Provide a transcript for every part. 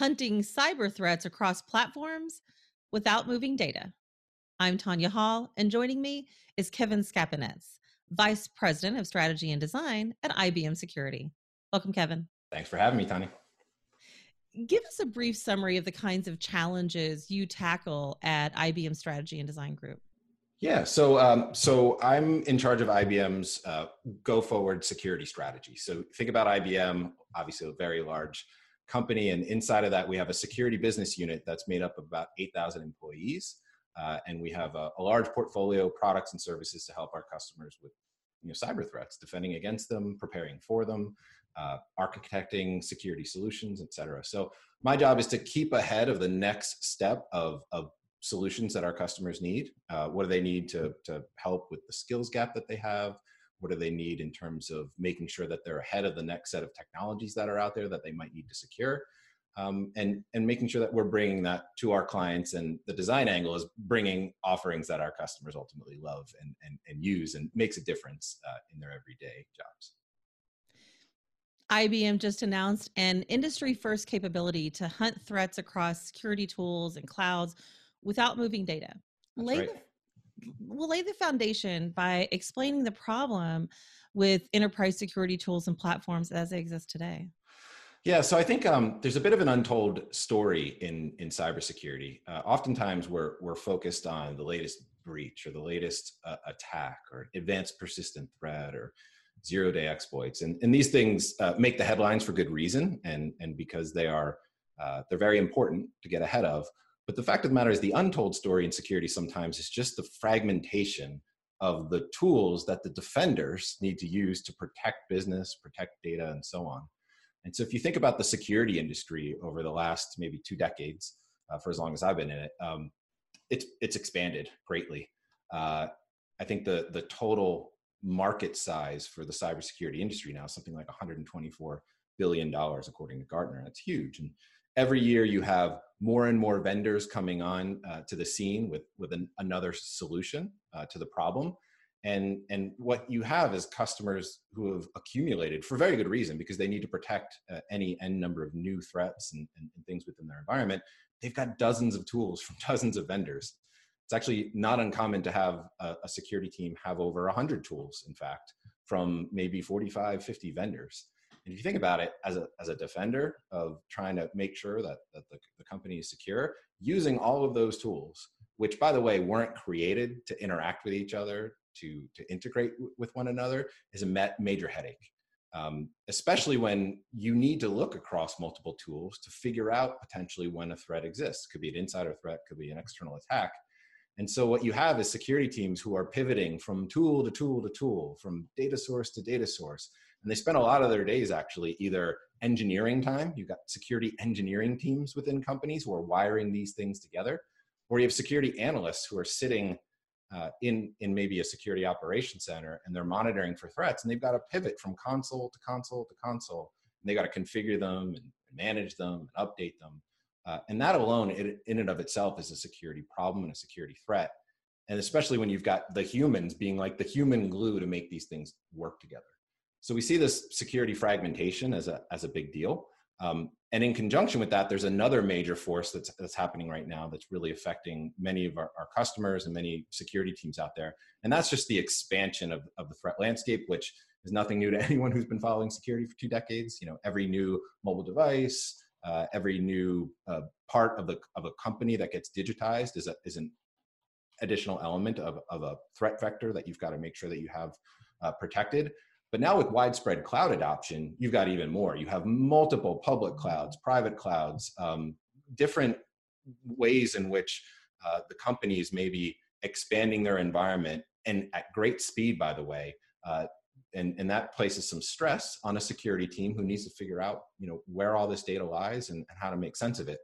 hunting cyber threats across platforms without moving data. I'm Tanya Hall, and joining me is Kevin Skapinetz, Vice President of Strategy and Design at IBM Security. Welcome, Kevin. Thanks for having me, Tanya. Give us a brief summary of the kinds of challenges you tackle at IBM Strategy and Design Group. Yeah, so um, so I'm in charge of IBM's uh, go forward security strategy. So think about IBM, obviously a very large company, and inside of that we have a security business unit that's made up of about 8,000 employees, uh, and we have a, a, large portfolio of products and services to help our customers with you know cyber threats, defending against them, preparing for them, uh, architecting security solutions, et cetera. So my job is to keep ahead of the next step of, of solutions that our customers need. Uh, what do they need to, to help with the skills gap that they have? What do they need in terms of making sure that they're ahead of the next set of technologies that are out there that they might need to secure? Um, and and making sure that we're bringing that to our clients and the design angle is bringing offerings that our customers ultimately love and and, and use and makes a difference uh, in their everyday jobs IBM just announced an industry first capability to hunt threats across security tools and clouds without moving data. Lay right. the, we'll lay the foundation by explaining the problem with enterprise security tools and platforms as they exist today. Yeah, so I think um, there's a bit of an untold story in in cybersecurity. Uh, oftentimes, we're we're focused on the latest breach or the latest uh, attack or advanced persistent threat or zero day exploits and, and these things uh, make the headlines for good reason and, and because they are uh, they're very important to get ahead of but the fact of the matter is the untold story in security sometimes is just the fragmentation of the tools that the defenders need to use to protect business protect data and so on and so if you think about the security industry over the last maybe two decades uh, for as long as i've been in it um, it's it's expanded greatly uh, i think the the total market size for the cybersecurity industry now, is something like 124 billion dollars according to Gartner. That's huge. And every year you have more and more vendors coming on uh, to the scene with with an, another solution uh, to the problem. And and what you have is customers who have accumulated for very good reason because they need to protect uh, any n number of new threats and, and, and things within their environment. They've got dozens of tools from dozens of vendors it's actually not uncommon to have a, a security team have over 100 tools, in fact, from maybe 45, 50 vendors. If you think about it as a, as a defender of trying to make sure that, that the, the company is secure, using all of those tools, which by the way weren't created to interact with each other, to, to integrate w- with one another, is a met major headache. Um, especially when you need to look across multiple tools to figure out potentially when a threat exists. Could be an insider threat, could be an external attack. And so what you have is security teams who are pivoting from tool to tool to tool, from data source to data source. And they spend a lot of their days actually either engineering time, you've got security engineering teams within companies who are wiring these things together, or you have security analysts who are sitting uh, in, in maybe a security operations center and they're monitoring for threats and they've got to pivot from console to console to console. And they got to configure them and manage them and update them. Uh, and that alone, it, in and of itself, is a security problem and a security threat. And especially when you've got the humans being like the human glue to make these things work together. So we see this security fragmentation as a, as a big deal. Um, and in conjunction with that, there's another major force that's, that's happening right now that's really affecting many of our, our customers and many security teams out there. And that's just the expansion of, of the threat landscape, which is nothing new to anyone who's been following security for two decades. You know, every new mobile device, uh, every new uh, part of the of a company that gets digitized is a, is an additional element of, of a threat vector that you've got to make sure that you have uh, protected. But now with widespread cloud adoption, you've got even more. You have multiple public clouds, private clouds, um, different ways in which uh, the companies may be expanding their environment and at great speed, by the way, uh, and, and that places some stress on a security team who needs to figure out you know where all this data lies and, and how to make sense of it.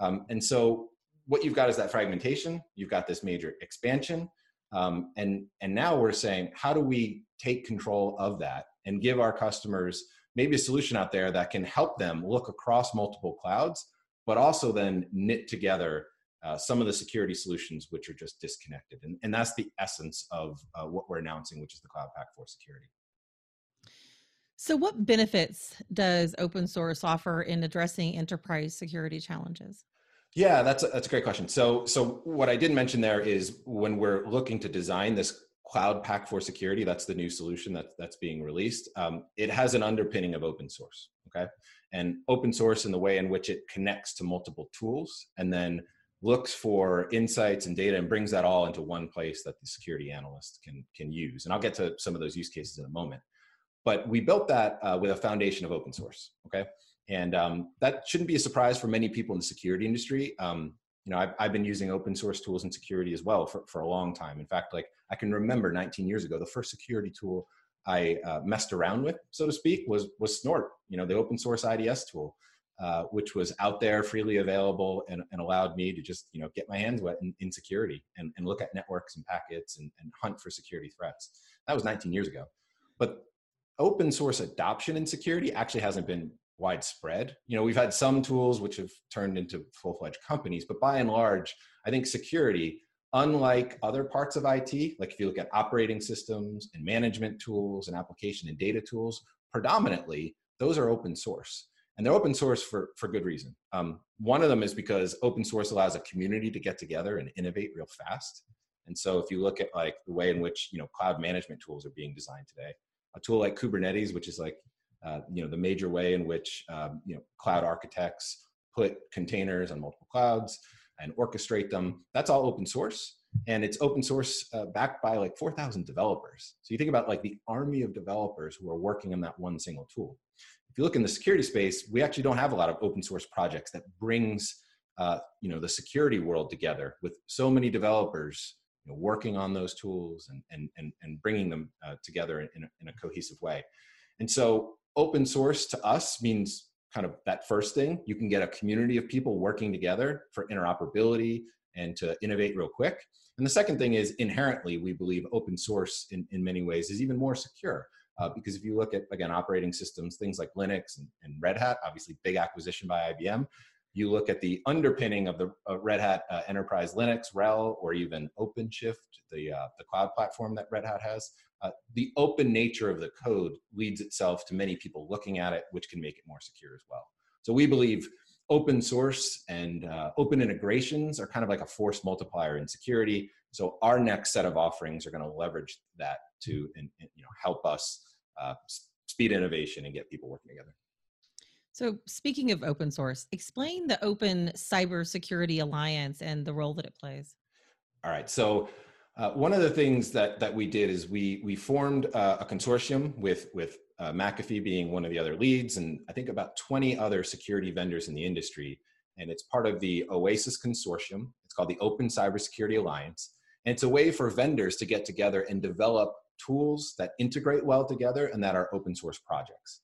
Um, and so what you've got is that fragmentation. You've got this major expansion um, and and now we're saying how do we take control of that and give our customers maybe a solution out there that can help them look across multiple clouds but also then knit together uh, some of the security solutions which are just disconnected and, and that's the essence of uh, what we're announcing which is the cloud pak for security So, what benefits does open source offer in addressing enterprise security challenges? Yeah, that's a, that's a great question. So, so what I did mention there is when we're looking to design this cloud Pak for security, that's the new solution that, that's being released. Um, it has an underpinning of open source, okay? And open source in the way in which it connects to multiple tools and then looks for insights and data and brings that all into one place that the security analyst can, can use. And I'll get to some of those use cases in a moment. But we built that uh, with a foundation of open source, okay? And um, that shouldn't be a surprise for many people in the security industry. Um, you know, I've, I've, been using open source tools in security as well for, for a long time. In fact, like I can remember 19 years ago, the first security tool I uh, messed around with, so to speak, was was Snort. You know, the open source IDS tool, uh, which was out there, freely available, and, and, allowed me to just you know get my hands wet in, in security and, and look at networks and packets and, and hunt for security threats. That was 19 years ago, but open source adoption in security actually hasn't been widespread. You know, we've had some tools which have turned into full-fledged companies, but by and large, I think security, unlike other parts of IT, like if you look at operating systems and management tools and application and data tools, predominantly those are open source. And they're open source for, for good reason. Um, one of them is because open source allows a community to get together and innovate real fast. And so if you look at like the way in which, you know, cloud management tools are being designed today, a tool like Kubernetes, which is like uh, you know the major way in which um, you know cloud architects put containers on multiple clouds and orchestrate them. That's all open source, and it's open source uh, backed by like 4,000 developers. So you think about like the army of developers who are working on that one single tool. If you look in the security space, we actually don't have a lot of open source projects that brings uh, you know the security world together with so many developers you know, working on those tools and and and, and bringing them uh, together in, in a, in a cohesive way. And so open source to us means kind of that first thing. You can get a community of people working together for interoperability and to innovate real quick. And the second thing is inherently, we believe open source in, in many ways is even more secure. Uh, because if you look at, again, operating systems, things like Linux and, and Red Hat, obviously big acquisition by IBM, you look at the underpinning of the uh, Red Hat uh, Enterprise Linux, RHEL, or even OpenShift, the, uh, the cloud platform that Red Hat has, uh, the open nature of the code leads itself to many people looking at it, which can make it more secure as well. So we believe open source and uh, open integrations are kind of like a force multiplier in security. So our next set of offerings are going to leverage that to and, and, you know help us uh, speed innovation and get people working together. So speaking of open source, explain the Open Cybersecurity Alliance and the role that it plays. All right. So uh, one of the things that that we did is we we formed uh, a consortium with with uh, McAfee being one of the other leads, and I think about 20 other security vendors in the industry. And it's part of the OASIS consortium. It's called the Open Cybersecurity Alliance, and it's a way for vendors to get together and develop tools that integrate well together and that are open source projects.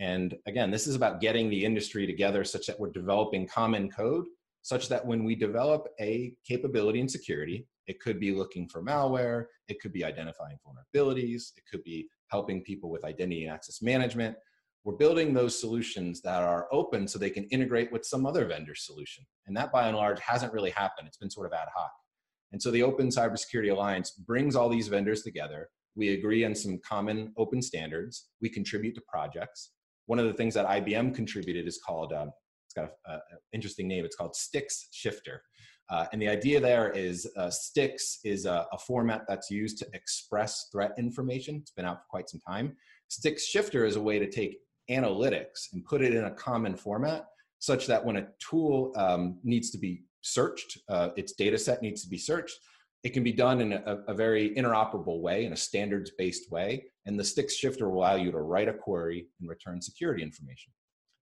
And again, this is about getting the industry together such that we're developing common code, such that when we develop a capability in security, it could be looking for malware. It could be identifying vulnerabilities. It could be helping people with identity and access management. We're building those solutions that are open so they can integrate with some other vendor solution. And that by and large hasn't really happened. It's been sort of ad hoc. And so the Open Cybersecurity Alliance brings all these vendors together. We agree on some common open standards. We contribute to projects. One of the things that IBM contributed is called, uh, it's got an interesting name, it's called STIX Shifter. Uh, and the idea there is uh, STIX is a, a, format that's used to express threat information. It's been out for quite some time. STIX Shifter is a way to take analytics and put it in a common format such that when a tool um, needs to be searched, uh, its data set needs to be searched, it can be done in a, a very interoperable way, in a standards-based way, and the STIX Shifter will allow you to write a query and return security information.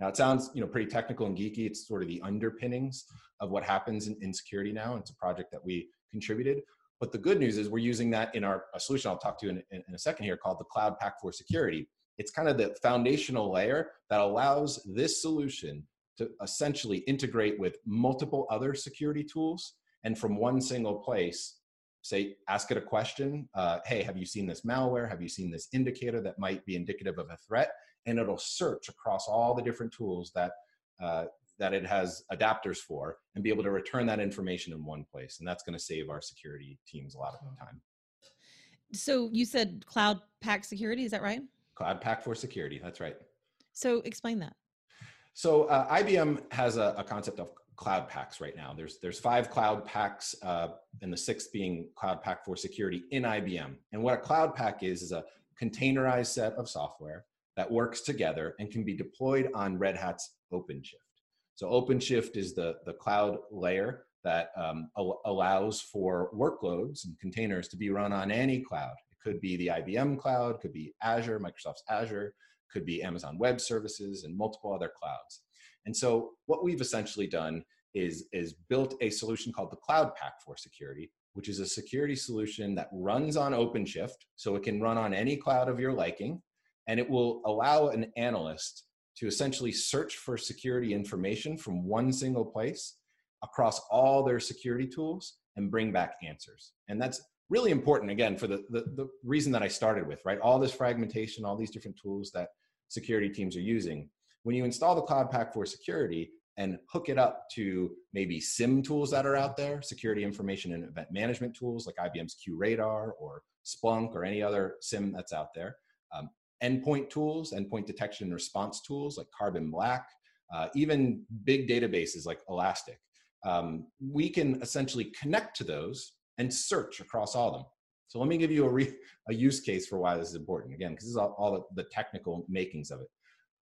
Now it sounds you know pretty technical and geeky. It's sort of the underpinnings of what happens in, in security now. It's a project that we contributed. But the good news is we're using that in our solution I'll talk to in, in, in a second here called the Cloud Pak for Security. It's kind of the foundational layer that allows this solution to essentially integrate with multiple other security tools and from one single place say ask it a question uh, hey have you seen this malware have you seen this indicator that might be indicative of a threat and it'll search across all the different tools that uh, that it has adapters for and be able to return that information in one place and that's going to save our security teams a lot of time so you said cloud Pak security is that right Cloud Pak for Security. That's right. So explain that. So uh, IBM has a, a, concept of cloud Paks right now. There's there's five cloud Paks uh, and the sixth being Cloud Pak for Security in IBM. And what a cloud Pak is is a containerized set of software that works together and can be deployed on Red Hat's OpenShift. So OpenShift is the the cloud layer that um, al- allows for workloads and containers to be run on any cloud. It could be the IBM cloud, could be Azure, Microsoft's Azure, could be Amazon Web Services, and multiple other clouds. And so what we've essentially done is, is built a solution called the Cloud Pak for Security, which is a security solution that runs on OpenShift, so it can run on any cloud of your liking, and it will allow an analyst to essentially search for security information from one single place across all their security tools and bring back answers. And that's really important again for the, the, the reason that I started with, right? All this fragmentation, all these different tools that security teams are using. When you install the Cloud Pak for Security and hook it up to maybe SIEM tools that are out there, security information and event management tools like IBM's QRadar or Splunk or any other SIEM that's out there, um, endpoint tools, endpoint detection and response tools like Carbon Black, uh, even big databases like Elastic um, we can essentially connect to those and search across all of them. So let me give you a, re- a use case for why this is important. Again, because this is all, all the, technical makings of it.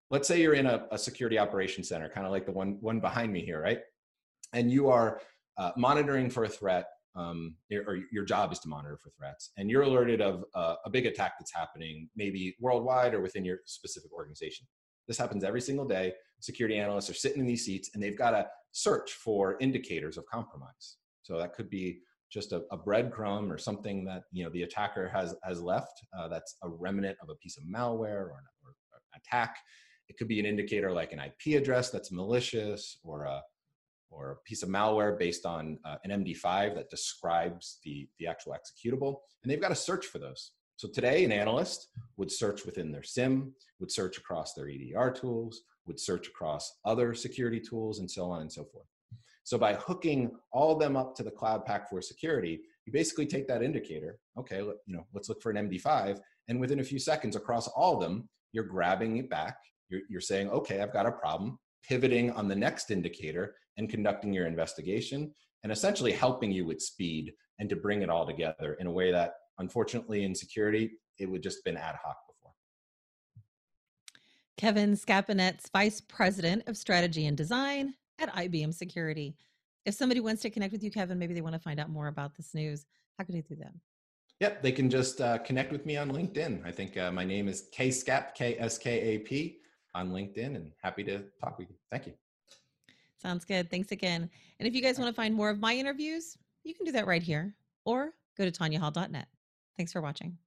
Let's say you're in a, a security operations center, kind of like the one, one behind me here, right? And you are uh, monitoring for a threat, um, or your job is to monitor for threats, and you're alerted of uh, a big attack that's happening, maybe worldwide or within your specific organization. This happens every single day. Security analysts are sitting in these seats and they've got to search for indicators of compromise. So that could be just a, a breadcrumb or something that you know the attacker has has left uh, that's a remnant of a piece of malware or an, or an attack. It could be an indicator like an IP address that's malicious or a or a piece of malware based on uh, an MD5 that describes the, the actual executable. And they've got to search for those. So today, an analyst would search within their SIEM, would search across their EDR tools, would search across other security tools, and so on and so forth. So by hooking all them up to the Cloud Pak for Security, you basically take that indicator. Okay, you know, let's look for an MD5, and within a few seconds, across all of them, you're grabbing it back. You're, you're saying, okay, I've got a problem, pivoting on the next indicator and conducting your investigation, and essentially helping you with speed and to bring it all together in a way that Unfortunately, in security, it would just been ad hoc before. Kevin Skapinetz, Vice President of Strategy and Design at IBM Security. If somebody wants to connect with you, Kevin, maybe they want to find out more about this news, how can they do that? Yep, they can just uh, connect with me on LinkedIn. I think uh, my name is Skap, K S K A P, on LinkedIn, and happy to talk with you. Thank you. Sounds good. Thanks again. And if you guys want to find more of my interviews, you can do that right here or go to tanyahall.net. Thanks for watching.